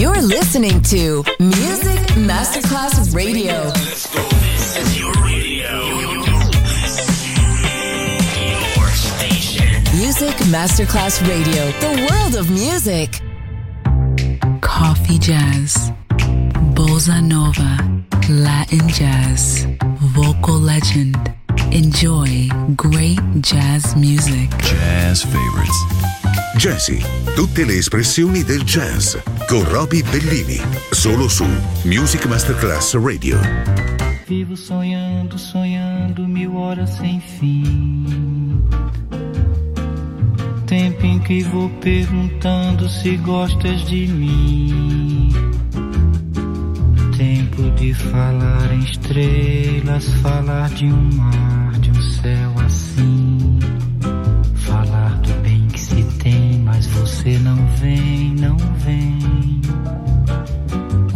You're listening to Music Masterclass Radio. Let's go. This is your radio. Your station. Music Masterclass Radio, the world of music. Coffee jazz, bossa nova, Latin jazz, vocal legend. Enjoy great jazz music. Jazz favorites. Jazzy, tutte le espressioni del jazz con Roby Bellini, solo su Music Masterclass Radio. Vivo sonhando, sonhando mil horas sem fim. Tempo em que vou perguntando se gostas de mim. Tempo de falar em estrelas, falar de um mar,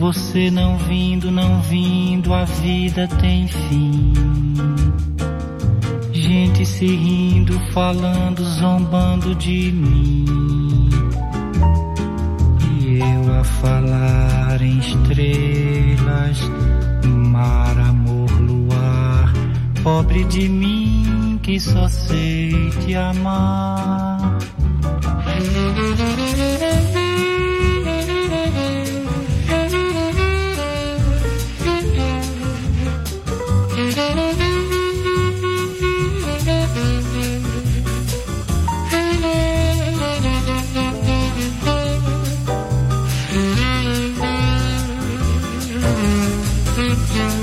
Você não vindo, não vindo, a vida tem fim. Gente se rindo, falando, zombando de mim. E eu a falar em estrelas, mar, amor, luar. Pobre de mim que só sei te amar.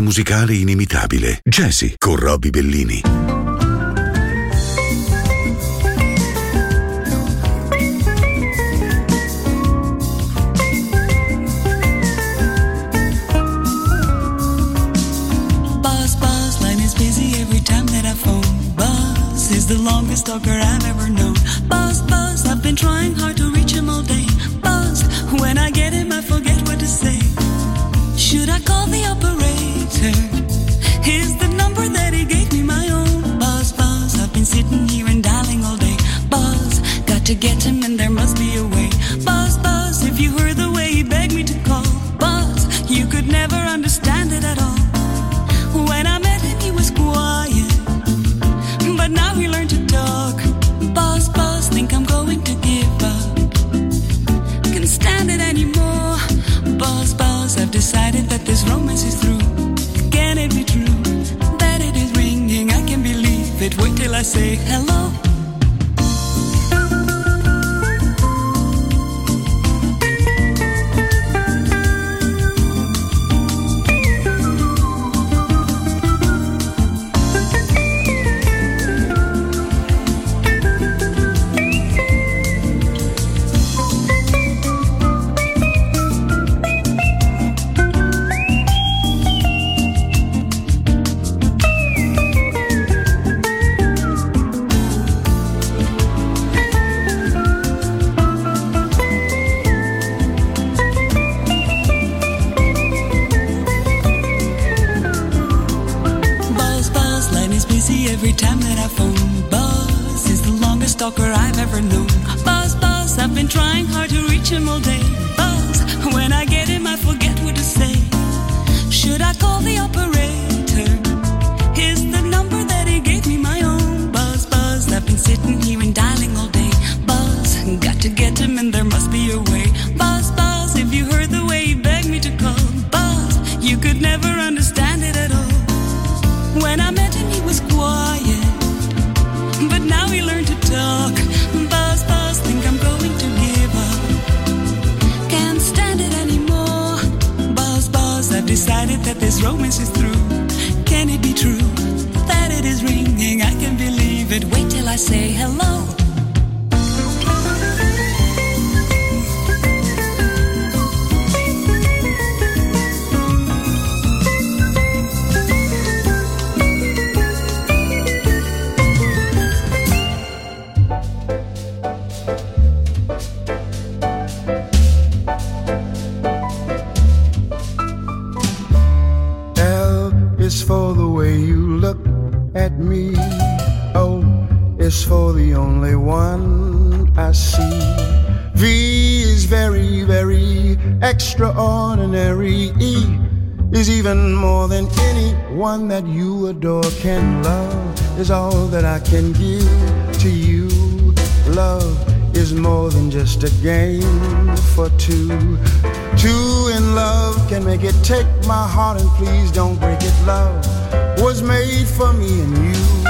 scelta musicale inimitabile. Jazzy con Roby Bellini. Buzz, buzz, line is busy every time that I phone. Buzz is the longest talker stalker even more than anyone that you adore can love is all that I can give to you. Love is more than just a game for two. Two in love can make it take my heart and please don't break it. Love was made for me and you.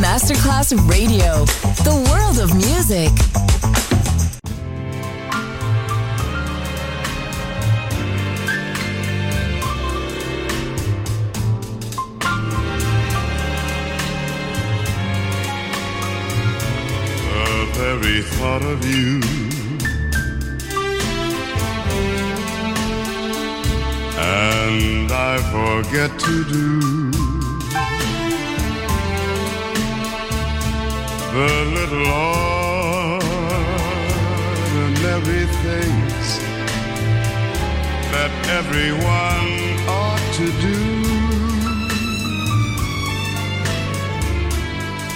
Masterclass Radio, the world of music. The very thought of you and I forget to do the little ordinary things that everyone ought to do.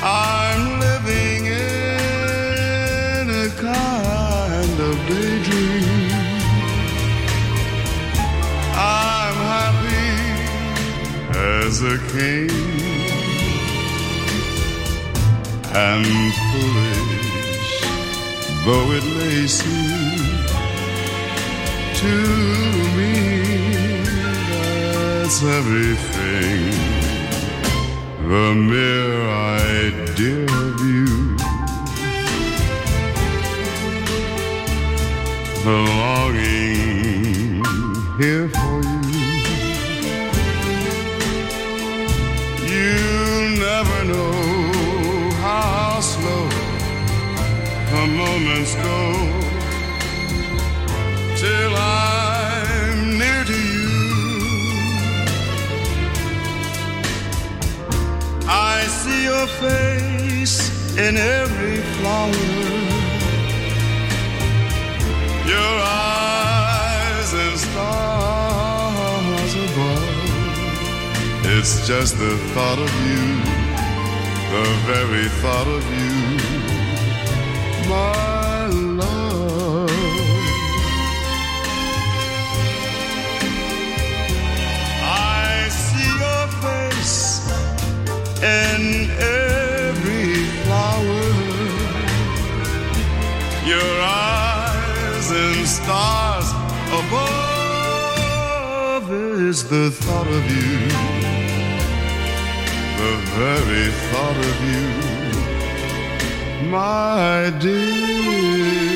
I'm living in a kind of daydream. I'm happy as a king and foolish, though it may seem to me that's everything. The mere idea of you, the longing here for you. You moments go till I'm near to you. I see your face in every flower. Your eyes and stars above. It's just the thought of you, the very thought of you, stars above is the thought of you, the very thought of you, my dear.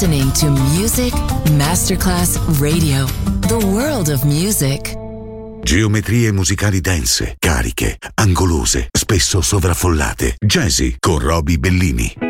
Listening to Music Masterclass Radio, the world of music. Geometrie musicali dense, cariche, angolose, spesso sovraffollate. Jazzy con Roby Bellini.